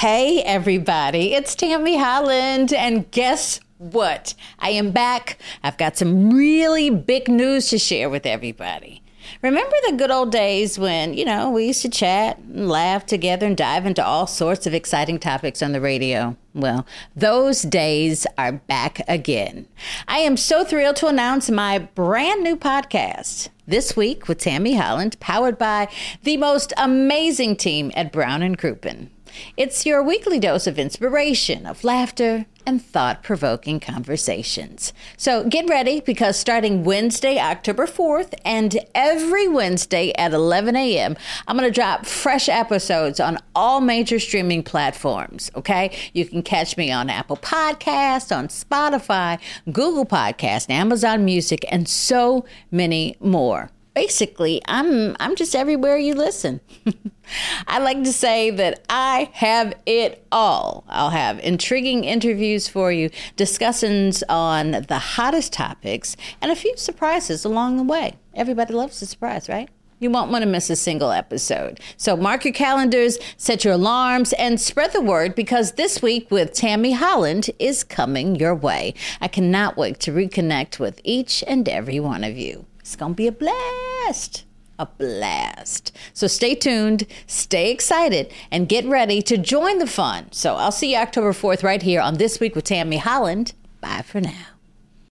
Hey, everybody, it's Tammie Holland, and guess what? I am back. I've got some really big news to share with everybody. Remember the good old days when, you know, we used to chat and laugh together and dive into all sorts of exciting topics on the radio? Well, those days are back again. I am so thrilled to announce my brand new podcast. This week with Tammie Holland, powered by the most amazing team at Brown and Crouppen. It's your weekly dose of inspiration, of laughter, and thought provoking conversations. So get ready because starting Wednesday, October 4th, and every Wednesday at 11 a.m., I'm going to drop fresh episodes on all major streaming platforms. Okay. You can catch me on Apple Podcasts, on Spotify, Google Podcasts, Amazon Music, and so many more basically I'm I'm just everywhere you listen. I like to say that I have it all. I'll have intriguing interviews for you, discussions on the hottest topics, and a few surprises along the way. Everybody loves a surprise, right? You won't want to miss a single episode. So mark your calendars, set your alarms, and spread the word because this week with Tammie Holland is coming your way. I cannot wait to reconnect with each and every one of you. It's going to be a blast. A blast. So stay tuned, stay excited, and get ready to join the fun. So I'll see you October 4th right here on This Week with Tammie Holland. Bye for now.